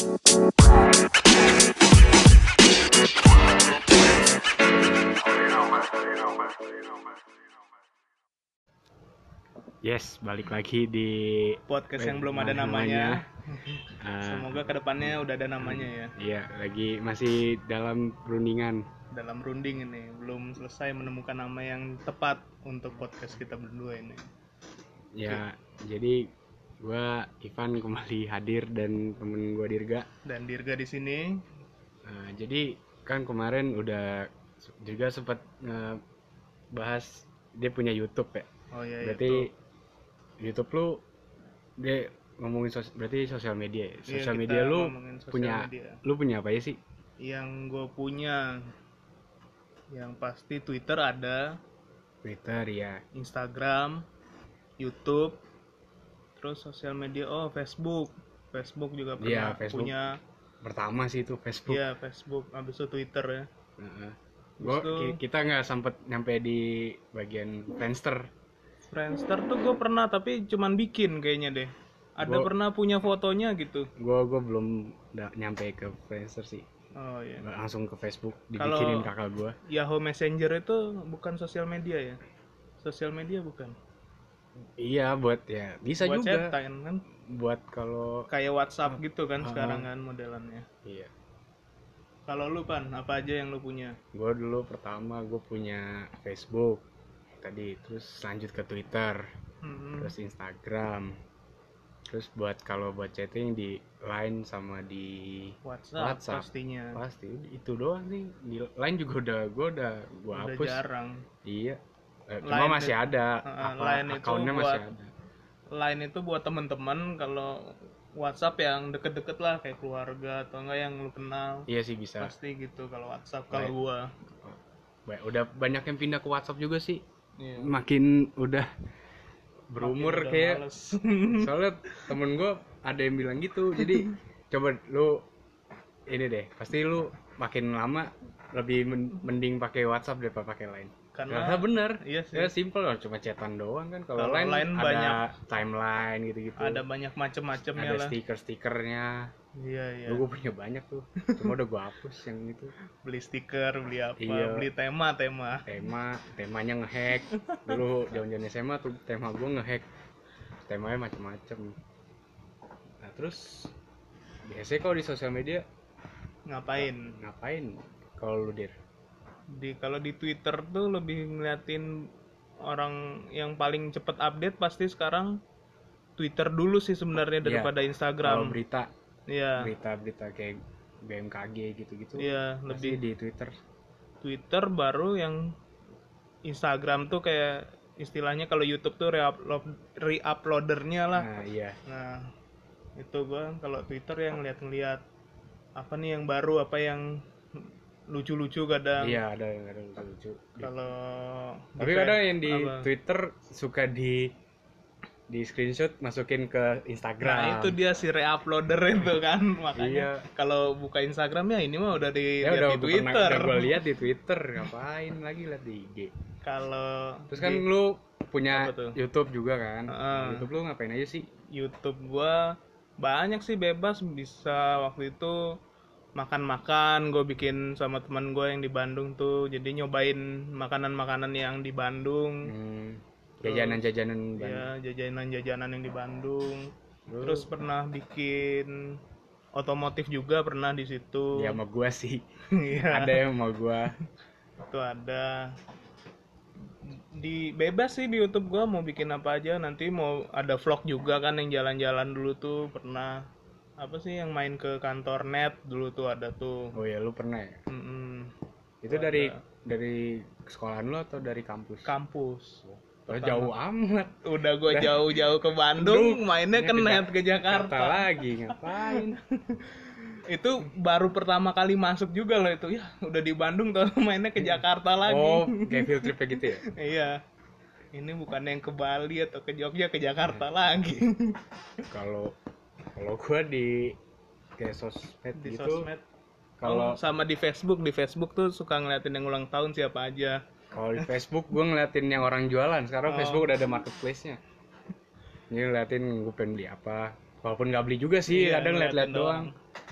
Yes, balik lagi di podcast yang belum ada namanya. Semoga ke depannya udah ada namanya ya. Iya, lagi masih dalam perundingan. Dalam runding ini belum selesai menemukan nama yang tepat untuk podcast kita berdua ini. Ya, jadi gua Ivan kembali hadir dan temen gua Dirga. Dan Dirga di sini. Nah, jadi kan kemarin udah juga sempat bahas dia punya YouTube ya. Oh iya, Berarti YouTube lu dia ngomongin sos berarti sosial media ya? Iya, sosial kita media lu punya media. lu punya apa ya sih Yang gue punya yang pasti Twitter ada, Twitter ya Instagram, YouTube, terus sosial media oh Facebook, Facebook juga Iya, pernah Facebook. punya. pertama sih itu Facebook Iya Facebook, habis itu Twitter ya. Heeh. Gua, Terus tuh- ki- kita nggak sempet nyampe di bagian Friendster Friendster tuh gue pernah tapi cuman bikin kayaknya deh. Ada Gua- pernah punya fotonya gitu. gua gua belum nyampe ke Friendster sih Oh iya. langsung ke Facebook dibikinin kakak gua Yahoo Messenger itu bukan sosial media ya? Sosial media bukan. Iya buat ya bisa Buat juga cetan kan buat kalau kayak WhatsApp gitu kan Ah. sekarang kan modelannya. iya Kalau lu pan apa aja yang lu punya? gua dulu pertama gua punya Facebook tadi terus lanjut ke Twitter Hmm. terus Instagram terus buat kalau buat chatting di Line sama di WhatsApp, WhatsApp. pastinya. pasti itu doang sih di Line juga udah gua udah Udah hapus jarang. iya Eh, Line cuma masih itu- ada Heeh, apa Line itu akunnya masih buat- ada Line itu buat temen-temen kalau WhatsApp yang deket-deket lah kayak keluarga atau enggak yang lu kenal. iya sih bisa Pasti gitu kalau WhatsApp kalau Line. gua. Ba- udah banyak yang pindah ke WhatsApp juga sih Iya. makin udah berumur Makin udah kayak males. soalnya temen gue ada yang bilang gitu jadi coba lu ini deh pasti lu makin lama lebih men- mending pakai WhatsApp daripada pakai Line Karena- karena bener. iya sih. ya simple loh cuma chatan doang kan. Kalau Kalau Line, Line ada banyak. timeline gitu-gitu. ada banyak macem-macemnya ada lah. stiker-stikernya. Iya iya. Gue punya banyak tuh. Cuma udah gue hapus yang itu. Beli stiker beli apa Iya. beli tema tema. Tema temanya ngehack. Dulu jaman-jaman SMA tuh tema gue ngehack. Temanya macem-macem. Nah terus biasanya kalau di sosial media ngapain? Ngapain? Kalau lu dir di kalau di Twitter tuh lebih ngeliatin orang yang paling cepet update pasti sekarang Twitter dulu sih sebenarnya Iya. daripada kalau Instagram berita Iya. berita-berita kayak BMKG gitu-gitu Iya, pasti lebih di Twitter. Twitter baru yang Instagram tuh kayak istilahnya kalau YouTube tuh re-upload re-uploadernya lah. Nah iya. Nah, itu gua kalau Twitter yang lihat-lihat apa nih yang baru, apa yang lucu-lucu kadang. iya ada yang ada lucu-lucu Kalau tapi kadang yang di apa? Twitter suka di di screenshot masukin ke Instagram Nah, itu dia si re-uploader itu kan. Makanya Iya. kalau buka Instagram ya ini mah udah di, ya udah di gua pernah Twitter. udah gue lihat di Twitter ngapain lagi lihat di IG Kalau terus kan di lu punya? YouTube juga kan Heeh. YouTube lu ngapain aja sih YouTube gua banyak sih bebas bisa waktu itu makan-makan gue bikin sama teman gue yang di Bandung tuh. Jadi nyobain makanan-makanan yang di Bandung. Hmm, jajanan-jajanan ya jajanan-jajanan yang di Bandung. Lu- terus pernah bikin otomotif juga pernah di situ. Ya sama gua sih. Iya, ada yang sama gua. Itu ada. Di bebas sih di YouTube gua mau bikin apa aja. Nanti mau ada vlog juga kan yang jalan-jalan dulu tuh pernah apa sih yang main ke kantor net? Dulu tuh ada tuh. Oh ya lu pernah ya? Mm-mm. itu dari dari sekolahan lu atau dari kampus? Kampus. Oh, jauh amat. Udah gua jauh-jauh ke Bandung mainnya ke net ke Jakarta. lagi ngapain? Itu baru pertama kali masuk juga loh itu. Ya udah di Bandung tuh mainnya ke Jakarta lagi. Oh kayak field trip gitu ya? Iya. Ini bukan yang ke Bali atau ke Jogja ke Jakarta lagi. Kalau kalau gua di kayak sosmed di gitu sosmed kalau Oh, sama di Facebook di Facebook tuh suka ngeliatin yang ulang tahun siapa aja Kalau di Facebook gue ngeliatin yang orang jualan. Sekarang Oh. Facebook udah ada marketplace-nya. Ini ngeliatin gue pengen beli apa. Walaupun nggak beli juga sih, Iya, kadang liat-liat doang.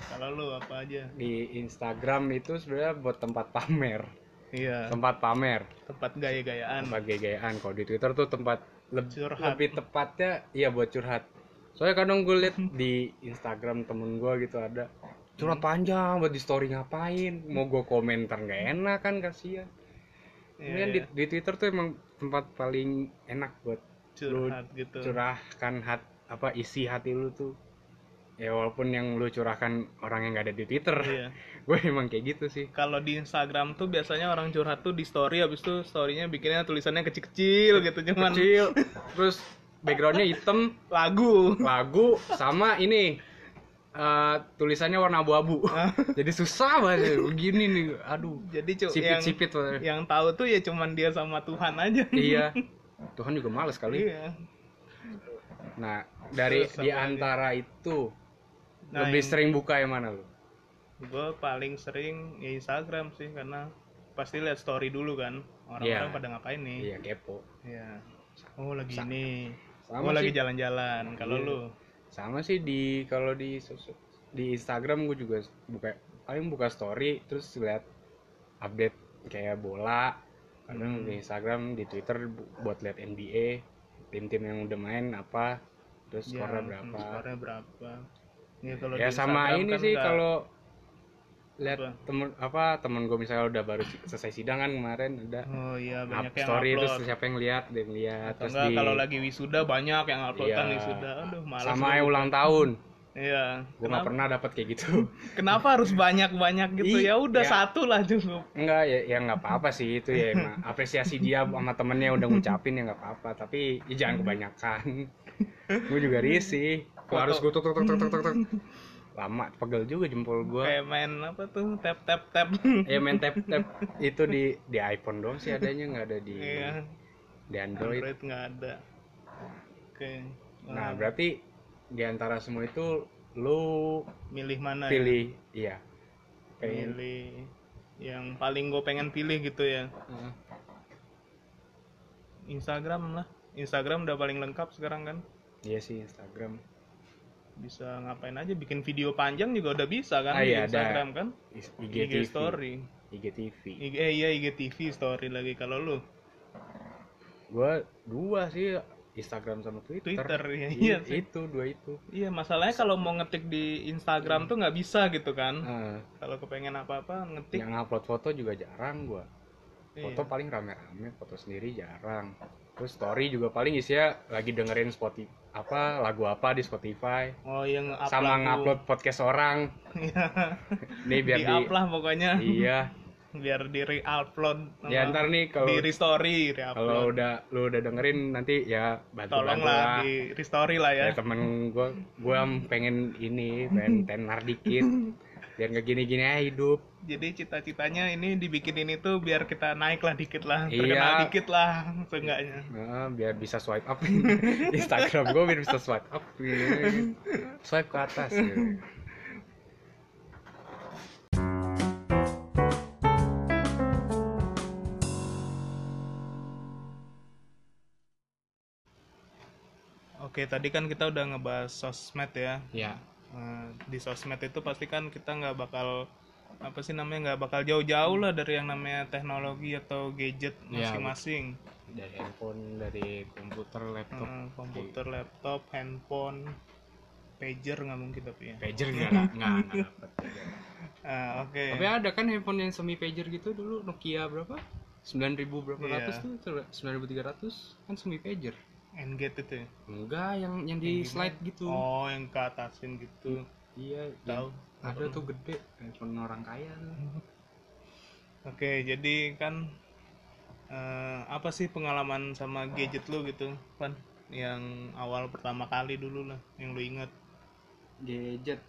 Kalau lu apa aja? di Instagram itu sebenarnya buat tempat pamer Iya. tempat pamer Tempat gaya-gayaan. tempat gaya-gayaan kalau di Twitter tuh tempat Curhat. lebih tepatnya iya buat curhat soalnya kadang gue liat di Instagram temen gue gitu ada curhat panjang buat di story ngapain mau gue komentar nggak enak kan kasihan Iya, Kemudian di, iya. di Twitter tuh emang tempat paling enak buat curhat gitu. curahkan hat apa isi hati lu tuh ya walaupun yang lu curahkan orang yang gak ada di Twitter Iya. gue emang kayak gitu sih Kalau di Instagram tuh biasanya orang curhat tuh di story habis itu storynya bikinnya tulisannya kecil-kecil gitu cuman kecil terus backgroundnya hitam lagu. lagu sama ini eh, tulisannya warna abu-abu jadi susah banget begini nih aduh Jadi cu yang sipit-sipit yang tahu tuh ya cuman dia sama Tuhan aja. iya Tuhan juga males kali Iya. nah dari apa di antara itu Nah, lebih yang- sering buka yang mana lu Gue paling sering ya Instagram sih karena pasti lihat story dulu kan orang-orang Iya. pada ngapain nih. iya kepo Iya. Oh lagi Sa- ini. Sama oh lagi jalan-jalan. Kalau Iya. lu sama sih di kalau di di Instagram gue juga buka paling buka story terus lihat update kayak bola kadang Hmm. di Instagram di Twitter bu- buat lihat NBA tim-tim yang udah main apa terus ya, skornya berapa Skornya berapa? Ya kalau ya sama Instagram ini kan sih kalau lihat temen apa temen gue misalnya udah baru selesai sidang kan kemarin ada Oh iya banyak yang story upload. terus siapa yang lihat dia yang lihat terus enggak di kalau lagi wisuda banyak yang upload kan Iya. wisuda. Aduh malas. sama yang ulang tahun Iya. gue Kenapa, pernah dapat kayak gitu kenapa harus banyak-banyak gitu? Ya udah ya. satu lah cukup. Enggak ya ya nggak apa-apa sih itu ya emang apresiasi dia sama temennya udah ngucapin ya nggak apa-apa tapi ya jangan kebanyakan gue juga risih Foto. harus gue tuk tuk tuk tuk tuk. Lama pegel juga jempol gue Kayak main apa tuh tap tap tap. ya main tap tap itu di di iPhone dong sih adanya nggak ada di Iya. di Android Android nggak ada. Oke. nah berarti di antara semua itu lu milih mana ya? pilih iya pengen Pilih yang paling gue pengen pilih gitu ya. Instagram lah. Instagram udah paling lengkap sekarang kan. iya sih Instagram Bisa ngapain aja bikin video panjang juga udah bisa kan Ah, di iya, ada. Instagram kan. Is- IG IGTV story. IGTV IG, eh iya IGTV story lagi kalau lu gua dua sih Instagram sama Twitter. Twitter, iya, I- iya sih. Itu dua itu. Iya masalahnya kalau mau ngetik di Instagram tuh nggak bisa gitu kan. Eh, Kalau kepengen apa-apa ngetik. yang upload foto juga jarang gua. Foto Iya. paling rame-rame, foto sendiri jarang. Terus story juga paling isinya lagi dengerin Spotify apa lagu apa di Spotify Oh yang up sama ngupload podcast orang. Iya. Nih biar di di, up lah pokoknya. Iya. Biar di re-upload. Ya ntar nih kalau di restory kalau re-upload. udah lu udah dengerin nanti ya bantu Tolong lah di restory lah ya. ya temen gua gua pengen ini pengen tenar dikit biar nggak gini-gini aja hidup Jadi cita-citanya ini dibikin ini tuh biar kita naik lah dikit lah, Iya. terkenal dikit lah seenggaknya. Nah, biar bisa swipe up Instagram gue biar bisa swipe up swipe ke atas gitu. Oke, tadi kan kita udah ngebahas sosmed ya. ya Eh, di sosmed itu pasti kan kita nggak bakal apa sih namanya nggak bakal jauh-jauh lah dari yang namanya teknologi atau gadget Iya, masing-masing. dari handphone dari komputer laptop Eh, komputer, laptop, handphone, pager nggak mungkin tapi ya. pager nggak nggak nggak Eh, Oke. tapi ada kan handphone yang semi pager gitu dulu Nokia berapa 9000 berapa Iya. ratus tuh 9300 kan semi pager Engage itu ya. enggak yang yang di slide gitu Oh, yang ke atasin gitu. Iya Tahu. ada tuh gede handphone orang kaya. Oke, jadi kan eh, apa sih pengalaman sama gadget lu gitu, Pan? Yang awal pertama kali dulu lah, yang lu inget. gadget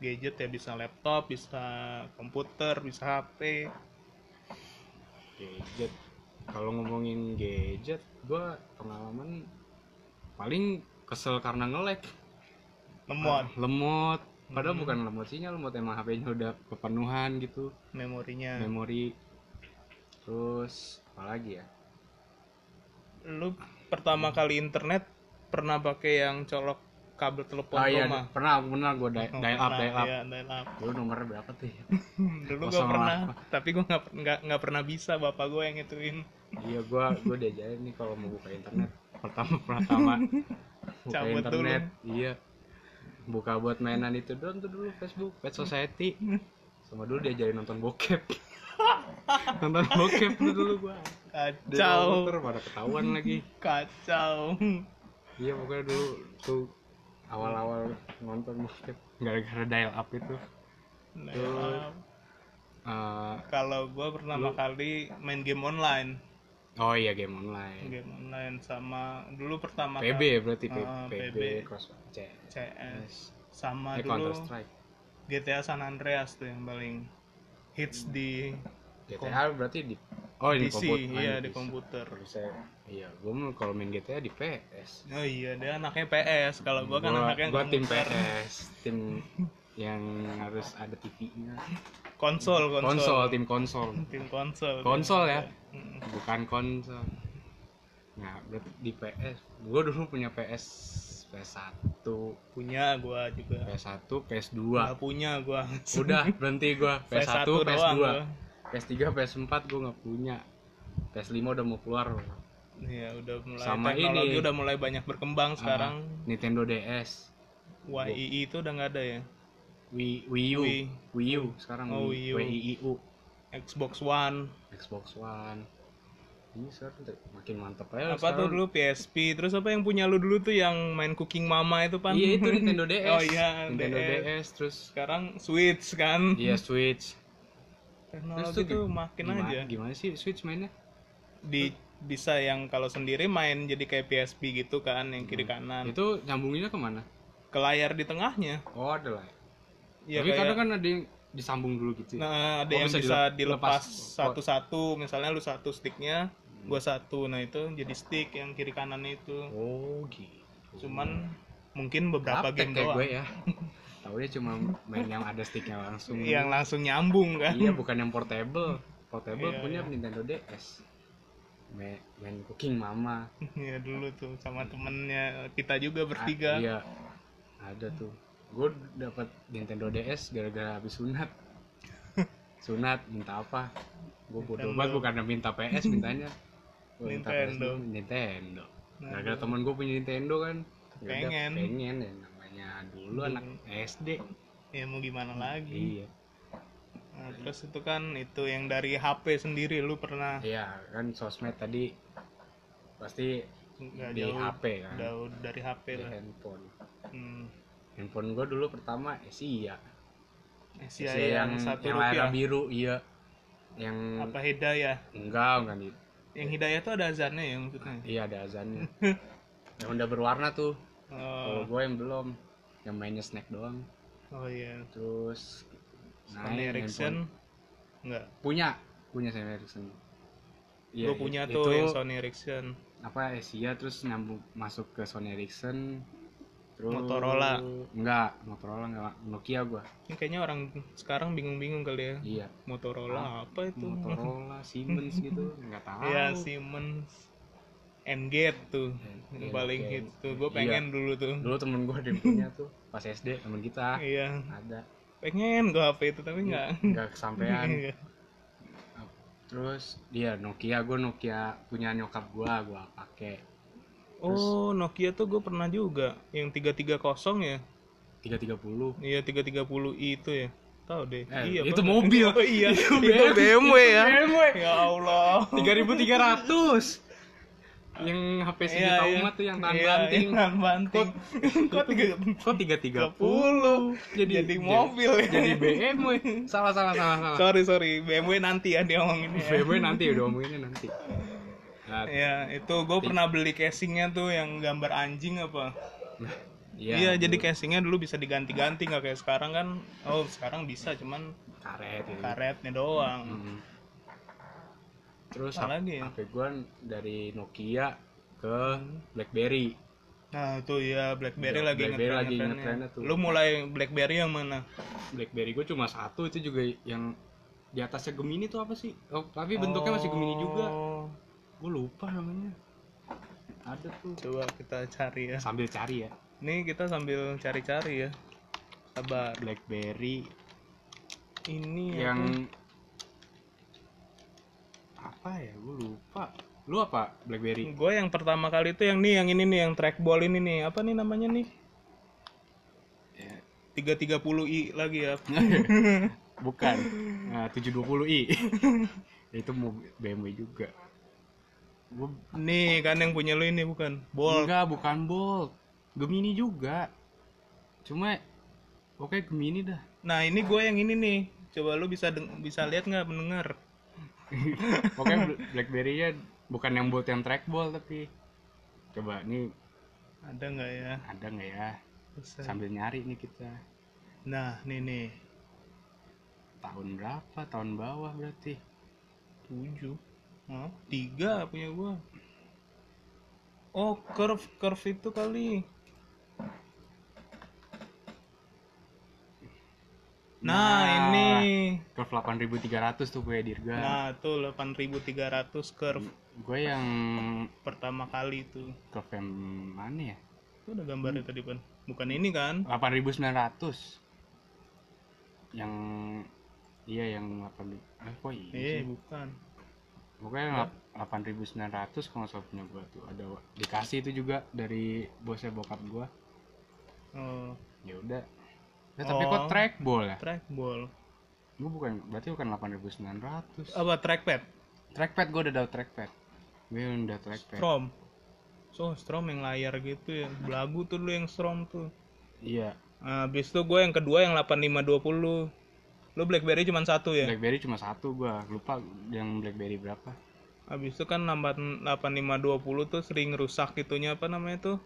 Gadget ya bisa laptop, bisa komputer, bisa HP. gadget kalau ngomongin gadget gua pengalaman paling kesel karena nge-lag Lemot lemot padahal Hmm. bukan lemot sinyal lemot emang HP-nya udah kepenuhan gitu. Memorinya. memori. Terus apa lagi ya? Lu pertama kali internet pernah pakai yang colok kabel telepon oh iya rumah? pernah pernah gue dial, Oh, dial up dial up. Iya, dial up. dulu nomornya berapa tuh ya? dulu gue pernah tapi gue nggak nggak nggak pernah bisa bapak gue yang ituin. Iya gue gue diajarin nih kalau mau buka internet. Pertama pertama buka Cabut internet. Iya buka buat mainan itu doang tuh dulu Facebook Pet Society. Sama dulu diajarin nonton bokep. Nonton bokep tuh dulu gua. Kacau. komputer pada ketahuan lagi. Kacau. Iya pokoknya dulu tuh awal-awal nonton bokep gara-gara dial up itu. Dial up. Eh, kalau gue pertama kali main game online oh iya game online. Game online sama dulu pertama PB ya berarti P- Ah, PB, PB. cross C CS sama eh, Counter dulu Strike GTA San Andreas tuh yang paling hits di GTA berarti di oh di PC komputer iya Ah, di PC. komputer saya iya gue mau kalau main GTA di PS oh iya dia anaknya PS kalau gue kan Gua- anaknya gua tim. PS tim yang harus ada TV-nya konsol konsol. Konsol tim konsol. Tim konsol. Konsol ya? Bukan konsol. Nah di PS gue dulu punya PS PS1 punya gue juga. PS1 PS2 nggak punya gue udah berhenti gue PS1 doang PS2 gua. PS3 PS4 gue nggak punya. PS5 udah mau keluar. Iya udah mulai Sama teknologi ini. udah mulai banyak berkembang sekarang. Ah, Nintendo DS YII itu udah nggak ada ya Wii, Wii U. Wii. Wii U sekarang Oh, Wii, Wii U. Wii U. Xbox One. Xbox One. Ini sekarang tuh makin mantep aja apa tuh dulu? PSP terus apa yang punya lu dulu tuh yang main Cooking Mama itu pan? Iya itu Nintendo DS oh iya Nintendo DS. DS terus sekarang Switch kan? Iya Switch. Teknologi tuh makin gimana, aja. gimana sih Switch mainnya? Di bisa yang kalau sendiri main jadi kayak PSP gitu kan yang kiri kanan. Itu nyambunginnya ke mana? Ke layar di tengahnya. Oh ada lah ya tapi kayak kadang kan ada yang disambung dulu gitu. Ya. nah ada Oh, yang bisa bisa dilep- dilepas lepas. satu-satu. Misalnya lu satu sticknya gua satu. Nah itu jadi stick yang kiri kanan itu. Oh gitu. Cuman mungkin beberapa Praktek game doang. gue ya. Tahunya cuma main yang ada sticknya langsung. Yang langsung nyambung kan? Iya bukan yang portable. Portable Iya, punya iya. Nintendo DS main, main cooking mama. Ya dulu tuh sama temennya. Kita juga Ah, bertiga. iya. Ada tuh gue dapat Nintendo DS gara-gara habis sunat. Sunat minta apa? Gue bodoh Nintendo. banget bukan minta PS mintanya. Gua minta PS Nintendo. Nintendo. Nah, gara-gara temen gue punya Nintendo kan. Yaudah, Pengen. pengen ya namanya dulu anak SD ya mau gimana lagi? iya. Nah, terus itu kan itu yang dari HP sendiri lu pernah? Iya kan sosmed tadi pasti nggak di jauh. HP kan. Jauh dari HP di lah. handphone. Hmm. Handphone gue dulu pertama Asia. Asia Asia yang, satu yang rupiah. biru iya. Yang apa Hidayah? Enggak enggak nih yang Hidayah tuh ada azannya ya maksudnya? Iya ada azannya. Yang udah berwarna tuh. Oh, kalau gue yang belum. Yang mainnya snack doang. Oh iya. Terus Sony Ericsson? Enggak. Punya punya Sony Ericsson. Iya, gue punya itu tuh yang Sony Ericsson. apa Asia terus nyambung masuk ke Sony Ericsson terus Motorola. enggak Motorola enggak. Nokia gua. Ini kayaknya orang sekarang bingung-bingung kali ya. Iya. Motorola apa itu? Motorola Siemens gitu. Nggak tahu. Iya Siemens. Engage tuh yang paling hit tuh. Gue Iya. pengen dulu tuh. Dulu temen gua ada punya tuh pas SD temen kita. Iya. Ada. Pengen gue HP itu tapi nggak. nggak kesampaian. Iya. terus dia Nokia gua Nokia punya nyokap gua gua pakai oh Nokia tuh gue pernah juga. Yang 330 ya? 330 iya 330i itu ya. Tahu deh. Eh, iya itu Pak. mobil. oh, iya. Itu itu BMW ya. BMW. ya Allah. 3300 yang HP Iya, sejuta iya. tuh yang tahan Iya, banting. yang tahan banting. Kok tiga kok 330 jadi, jadi mobil ya. jadi BMW salah salah salah salah. Sorry sorry. BMW nanti ya dia ngomongin ya BMW nanti udah omonginnya nanti nah, Ya, itu gue pernah beli casingnya tuh yang gambar anjing apa? iya Iya, jadi casingnya dulu bisa diganti-ganti nggak kayak sekarang kan? Oh, sekarang bisa, cuman karet gitu. karetnya doang. Mm. terus Apa lagi ya? HP gua dari Nokia ke BlackBerry Nah, itu ya BlackBerry Iya, lagi BlackBerry lagi ngetrennya tuh. Lu mulai BlackBerry yang mana? BlackBerry gue cuma satu itu juga yang di atasnya Gemini tuh apa sih? Oh, tapi bentuknya masih Gemini juga. Gue lupa namanya. Ada tuh. Coba kita cari ya. Sambil cari ya. Nih kita sambil cari-cari ya. Sabar. BlackBerry Ini yang apa ya gue lupa lu apa BlackBerry gue yang pertama kali itu yang nih yang ini nih yang trackball ini nih apa nih namanya nih Ya, 330i lagi ya bukan nah, 720i itu mau BMW juga nih kan yang punya lu ini bukan? Bol enggak bukan Bolt. Gemini juga. Cuma oke Gemini dah. Nah ini gue yang ini nih. Coba lu bisa bisa lihat nggak mendengar? Oke BlackBerry nya bukan yang Bolt yang trackball tapi. Coba ini. Ada nggak ya? Ada nggak ya? Buset. sambil nyari nih kita. Nah nih nih. Tahun berapa? Tahun bawah berarti. Tujuh oh, tiga punya gue oh curve curve itu kali. Nah, ini. Curve 8300 tuh gue Dirga. Nah tuh 8300 curve. Gue yang pertama kali itu. curve yang mana ya? Itu ada gambarnya tadi pan. Bukan ini kan? 8900 yang iya yang 8 eh kok iya eh bukan pokoknya yang lap- 8900 kalau nggak salah punya gue tuh. Ada dikasih itu juga dari bosnya bokap gue oh. Ya udah. Ya, tapi Oh. kok trackball ya? Trackball. Gue bukan berarti bukan 8900 apa trackpad? Trackpad gue udah dapet trackpad. Gue udah trackpad. Strom. So strom yang layar gitu ya belagu tuh lu yang strom tuh. Iya. Nah, habis itu gue yang kedua yang 8520 lu blackberry cuma satu ya? Blackberry cuma satu gue lupa yang blackberry berapa. Habis itu kan 8- 8520 tuh sering rusak itunya apa namanya tuh?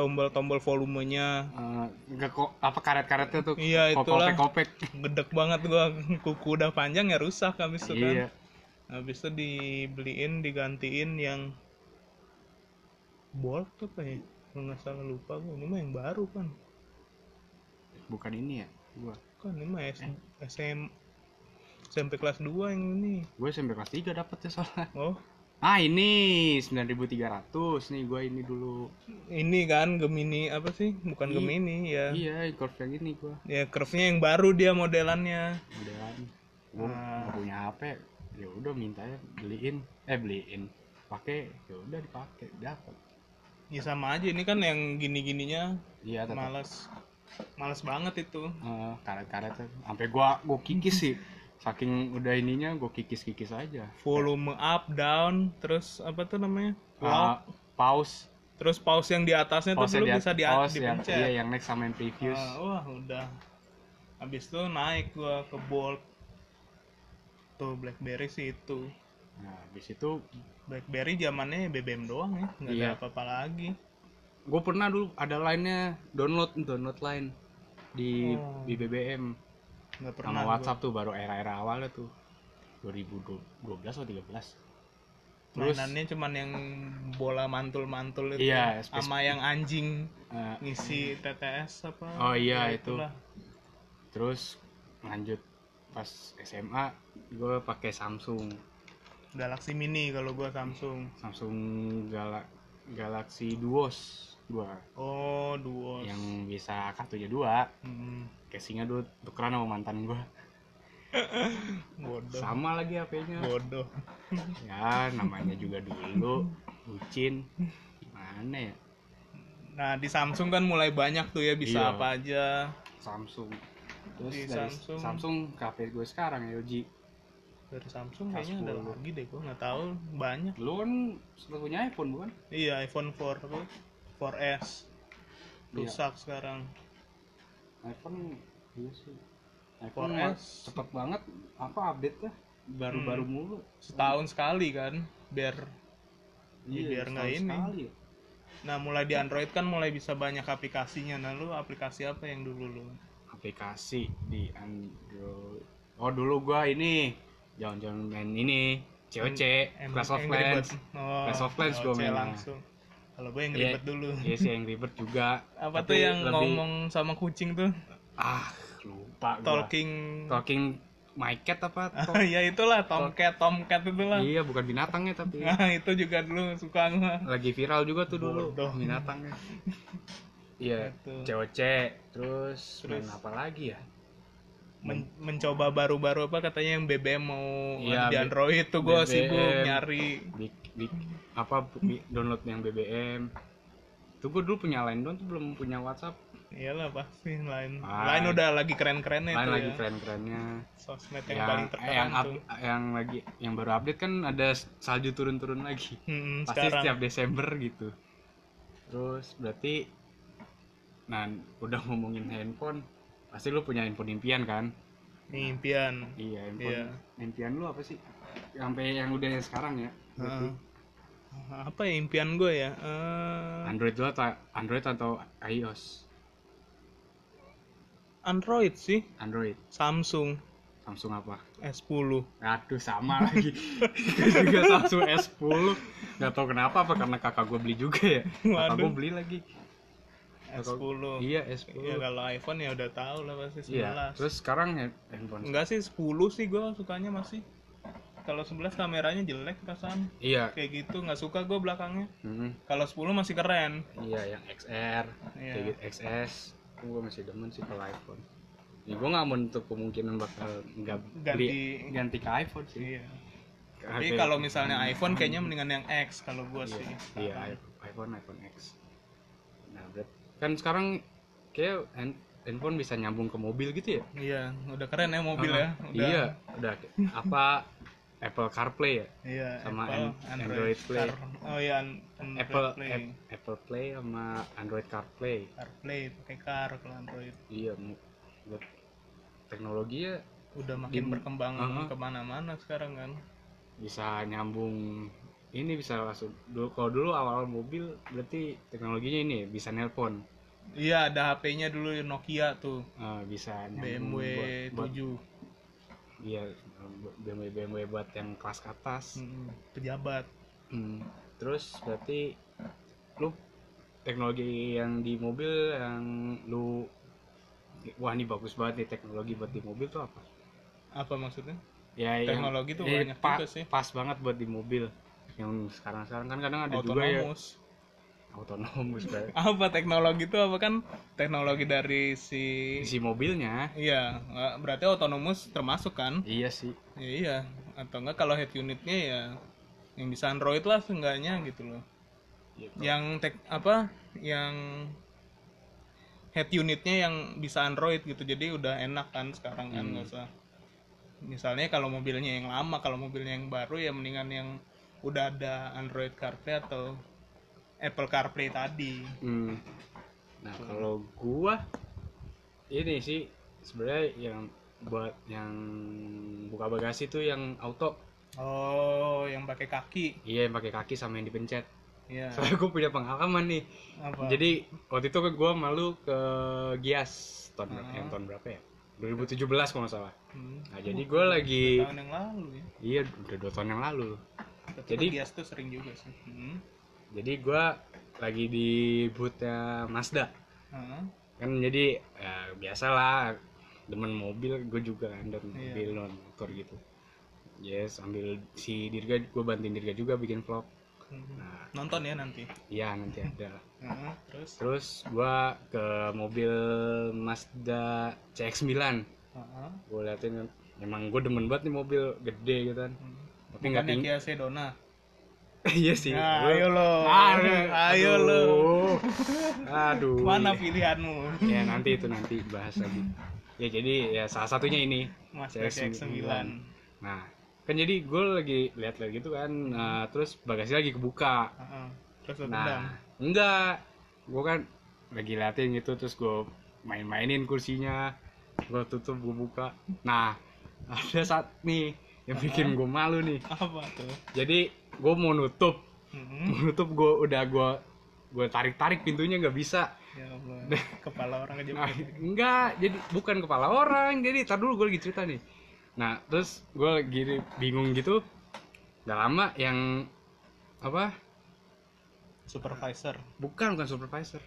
Tombol-tombol volumenya. Eh, nggak kok apa karet-karetnya tuh? Iya, itulah. kopek-kopek gedek banget gua. Kuku udah panjang ya rusak habis itu kan. Iya. Habis itu dibeliin digantiin yang bolt ya kalau nggak salah lupa gua. Ini mah yang baru kan. Bukan ini ya gue kan ini mah S- SM SMP kelas 2 yang ini. Gue SMP kelas 3 dapet ya soalnya. Oh. Ah ini 9300 nih gue ini dulu. Ini kan Gemini apa sih? Bukan Iya. Gemini ya. iya curve yang ini gue ya curve-nya yang baru dia modelannya. Udah gue Ah. nggak punya HP ya udah minta ya beliin. Eh beliin. Pakai ya udah dipakai dapat ya sama aja. Ini kan yang gini-gininya. Iya tetap malas malas banget itu. Eh, karet-karetnya sampai gua gua kikis sih. Saking udah ininya gua kikis-kikis aja. Volume up down terus apa tuh namanya? Ah, pause. Terus pause yang di atasnya tuh pause dulu di bisa di pause yang dipencet. iya yang next sama yang previous. Ah, wah udah. Habis itu naik gua ke bolt. Tuh blackberry sih itu. Nah habis itu blackberry zamannya BBM doang ya nggak Iya. ada apa-apa lagi gua pernah dulu ada line-nya download download line di Oh. di BBM nggak pernah sama. WhatsApp tuh baru era-era awalnya tuh 2012 atau 13 Terus- mainannya cuman yang bola mantul-mantul itu Iya, sama yang anjing Eh, ngisi TTS apa Oh iya, Ya, itu. itulah. terus lanjut pas SMA gue pakai Samsung Galaxy Mini kalau gua Samsung Samsung Gala Galaxy Duos gua oh duo yang bisa kartunya dua. Hmm, casingnya dulu tukeran sama mantan gua. Bodoh. Sama lagi HP-nya bodoh. Ya namanya juga dulu. Bucin. Gimana ya? Nah di Samsung kan mulai banyak tuh ya bisa Iya. apa aja. Samsung. Terus Di dari Samsung. Samsung, ke HP gue sekarang LG dari Samsung kayaknya ada K10. lagi deh gua nggak tahu. Banyak. Lu kan punya iPhone bukan? Iya iPhone 4 apa 4S Iya. rusak sekarang iPhone iya sih iPhone 4S. cepet banget apa update nya baru-baru Hmm. mulu setahun sekali kan biar Iya, biar nggak ini. sekali ya. nah mulai di Android kan mulai bisa banyak aplikasinya nah lu aplikasi apa yang dulu lu aplikasi di Android oh dulu gua ini jangan-jangan main ini COC Em- Clash of Clans oh, Clash of Clans gua OC mainnya. langsung kalau gue yang Iya. ribet dulu. Iya sih yang ribet juga. Apa Tapi tuh yang lebih- ngomong sama kucing tuh? Ah lupa gua. talking talking my cat apa? Tom- ya itulah tomcat tomcat itulah. Iya bukan binatangnya tapi. Nah itu juga dulu suka gua. Lagi viral juga tuh dulu Bodoh. binatangnya. Iya Gitu. COC terus, main Terus? apa lagi ya? Men- mencoba baru-baru apa katanya yang BBM mau Iya, di Android tuh gue sibuk nyari bik- apa download yang BBM tuh gue dulu punya line doang tuh belum punya WhatsApp. Iyalah pasti lain Ah. lain udah lagi keren-kerennya line itu lagi ya. keren-kerennya. Sosmed yang, yang paling terkenal yang, up- tuh. yang lagi yang baru update kan ada salju turun-turun lagi. Hmm, pasti sekarang. setiap Desember gitu. Terus berarti nah udah ngomongin handphone pasti lu punya handphone impian kan? Impian. Iya handphone. Iya. impian lu apa sih? Sampai yang udah yang sekarang ya berarti. Apa ya impian gue ya? Eh, Android lu atau Android atau iOS? Android sih. Android. Samsung. Samsung apa? S10 Aduh sama lagi. Juga Samsung S10 Gak tau kenapa apa karena kakak gue beli juga ya? Kakak gue beli lagi. S10 Iya S10 ya kalau iPhone ya udah tahu lah pasti 11 Iya Terus sekarang ya handphone? Enggak sih 10 sih gue sukanya masih kalau 11 kameranya jelek perasaan. Iya. Kayak gitu nggak suka gue belakangnya. Hmm, kalau 10 masih keren. Iya yang XR Iya. Kayak gitu XS Gue masih demen sih kalau iPhone. Ya, gue gak menutup kemungkinan bakal nggak beli Ganti- ganti ke iPhone sih. Iya. Tapi kalau misalnya iPhone kayaknya mendingan yang X kalau gue sih. Iya, iPhone, iPhone X. Nah, berat. kan sekarang kayak hand- handphone bisa nyambung ke mobil gitu ya? iya udah keren ya mobil Ah, ya udah. Iya, udah apa Apple CarPlay ya? iya Sama Apple, An- Android Play. Car- oh iya An- Android Apple Play App- Apple Play sama Android CarPlay. CarPlay pakai car kalau Android Iya, buat teknologi ya udah makin Di- berkembang Uh-huh. ke mana-mana sekarang kan bisa nyambung ini bisa langsung dulu kalau dulu awal mobil berarti teknologinya ini ya, bisa nelpon iya ada HP-nya dulu Nokia tuh Eh, bisa nyambung BMW buat, buat 7 Iya, BMW BMW buat yang kelas ke atas. Mm, pejabat Hmm. Terus berarti lu teknologi yang di mobil yang lu wah ini bagus banget nih teknologi buat di mobil tuh apa? apa maksudnya Ya yang- Teknologi tuh eh, banyak pa- juga sih. Pas banget buat di mobil. Yang sekarang-sekarang kan kadang ada juga ya otonomus kayak apa teknologi itu apa kan? Teknologi dari si isi mobilnya. iya berarti otonomus termasuk kan? Iya sih. ya, iya. Atau enggak kalau head unitnya ya yang bisa Android lah seenggaknya gitu loh. Iya, yang tek apa yang head unitnya yang bisa Android gitu. Jadi udah enak kan sekarang kan Hmm. nggak usah. Misalnya kalau mobilnya yang lama kalau mobilnya yang baru ya mendingan yang udah ada Android CarPlay atau Apple CarPlay tadi Hmm. Nah kalau gua ini sih sebenarnya yang buat yang buka bagasi tuh yang auto. oh yang pakai kaki Iya yang pakai kaki sama yang dipencet. ya Soalnya gue punya pengalaman nih. apa Jadi waktu itu gue malu ke Gias tahun berapa? Ah. Yang tahun berapa ya? 2017 kalau nggak salah. Hmm. Nah jadi gue lagi tahun yang lalu ya iya udah dua tahun yang lalu. Tapi Jadi- Gias tuh sering juga sih hmm. Jadi gue lagi di boothnya Mazda. Heeh. kan jadi ya biasalah demen mobil gue juga kan dan Iya. mobil non motor gitu yes ambil si Dirga gue bantuin Dirga juga bikin vlog Hmm. nah nonton ya nanti iya nanti ada Heeh, terus terus gue ke mobil Mazda CX-9 Heeh. gue liatin kan emang gue demen banget nih mobil gede gitu kan Hmm. tapi nggak tinggi Kia Sedona iya sih Nah, ayo lo. aduh, Ayo lo. aduh Mana pilihanmu? ya nanti itu nanti bahas lagi ya jadi ya salah satunya ini Mazda CX-9. nah kan jadi gue lagi lihat-lihat gitu kan nah, terus bagasi lagi kebuka Heeh. Terus lo tendang. nah enggak gue kan lagi liatin gitu terus gue main-mainin kursinya gue tutup gue buka nah ada saat nih yang bikin gue malu nih Apa tuh? jadi gue mau nutup Hmm. mau nutup gue udah gue gue tarik-tarik pintunya nggak bisa Ya Allah. Kepala orang aja Nah, enggak, jadi bukan kepala orang. Jadi tar dulu gue lagi cerita nih. Nah, terus gue lagi bingung gitu. Udah lama yang apa? Supervisor. Bukan bukan supervisor.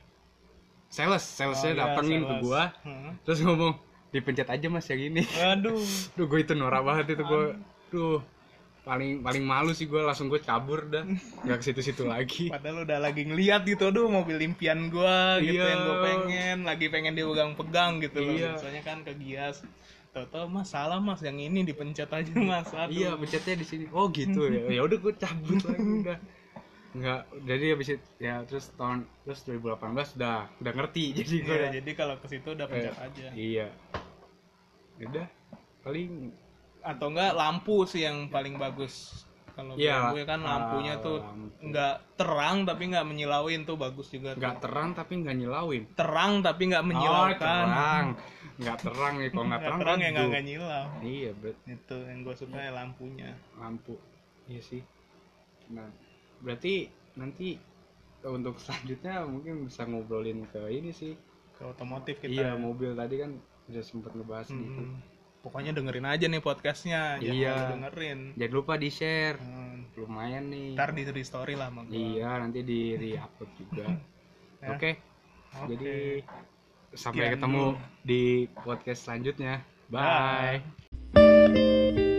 Sales, salesnya Oh, iya, datengin ke sales. gua, Heeh. terus ngomong dipencet aja mas yang ini. Aduh. Duh, gue itu norak banget itu gue. Duh, paling paling malu sih gue langsung gue cabur dah nggak ke situ-situ lagi Padahal udah lagi ngeliat gitu, aduh mobil impian gua gitu Iya. yang gue pengen, lagi pengen dipegang-pegang gitu loh. Iya. Biasanya kan ke Gias. Tahu-tahu mas salah mas, yang ini dipencet aja mas. Aduh. iya pencetnya di sini oh gitu ya ya udah gue cabut lagi udah nggak jadi habis itu ya terus tahun terus 2018 udah udah ngerti jadi gue Iya, jadi kalau ke situ udah pencet aja. iya Ya udah paling Atau enggak lampu sih yang paling bagus. Kalau Iya, gue kan lampunya ah, tuh lampu. nggak terang tapi nggak menyilauin tuh bagus juga. tuh. nggak terang tapi nggak nyilauin terang tapi nggak oh menyilaukan. terang nggak terang nih kalau nggak terang, terang ya nggak nyilau. iya bet Itu yang gue suka ya lampunya. lampu iya sih nah berarti nanti untuk selanjutnya mungkin bisa ngobrolin ke ini sih Ke otomotif kita. iya mobil tadi kan udah sempet ngebahas Mm-mm. gitu Pokoknya dengerin aja nih podcastnya, jangan Iya. dengerin. jangan lupa di share Hmm, lumayan nih Ntar di story lah sama iya nanti di re-upload juga Ya. oke Oke. jadi sampai Sekian ketemu dulu. di podcast selanjutnya Bye. bye.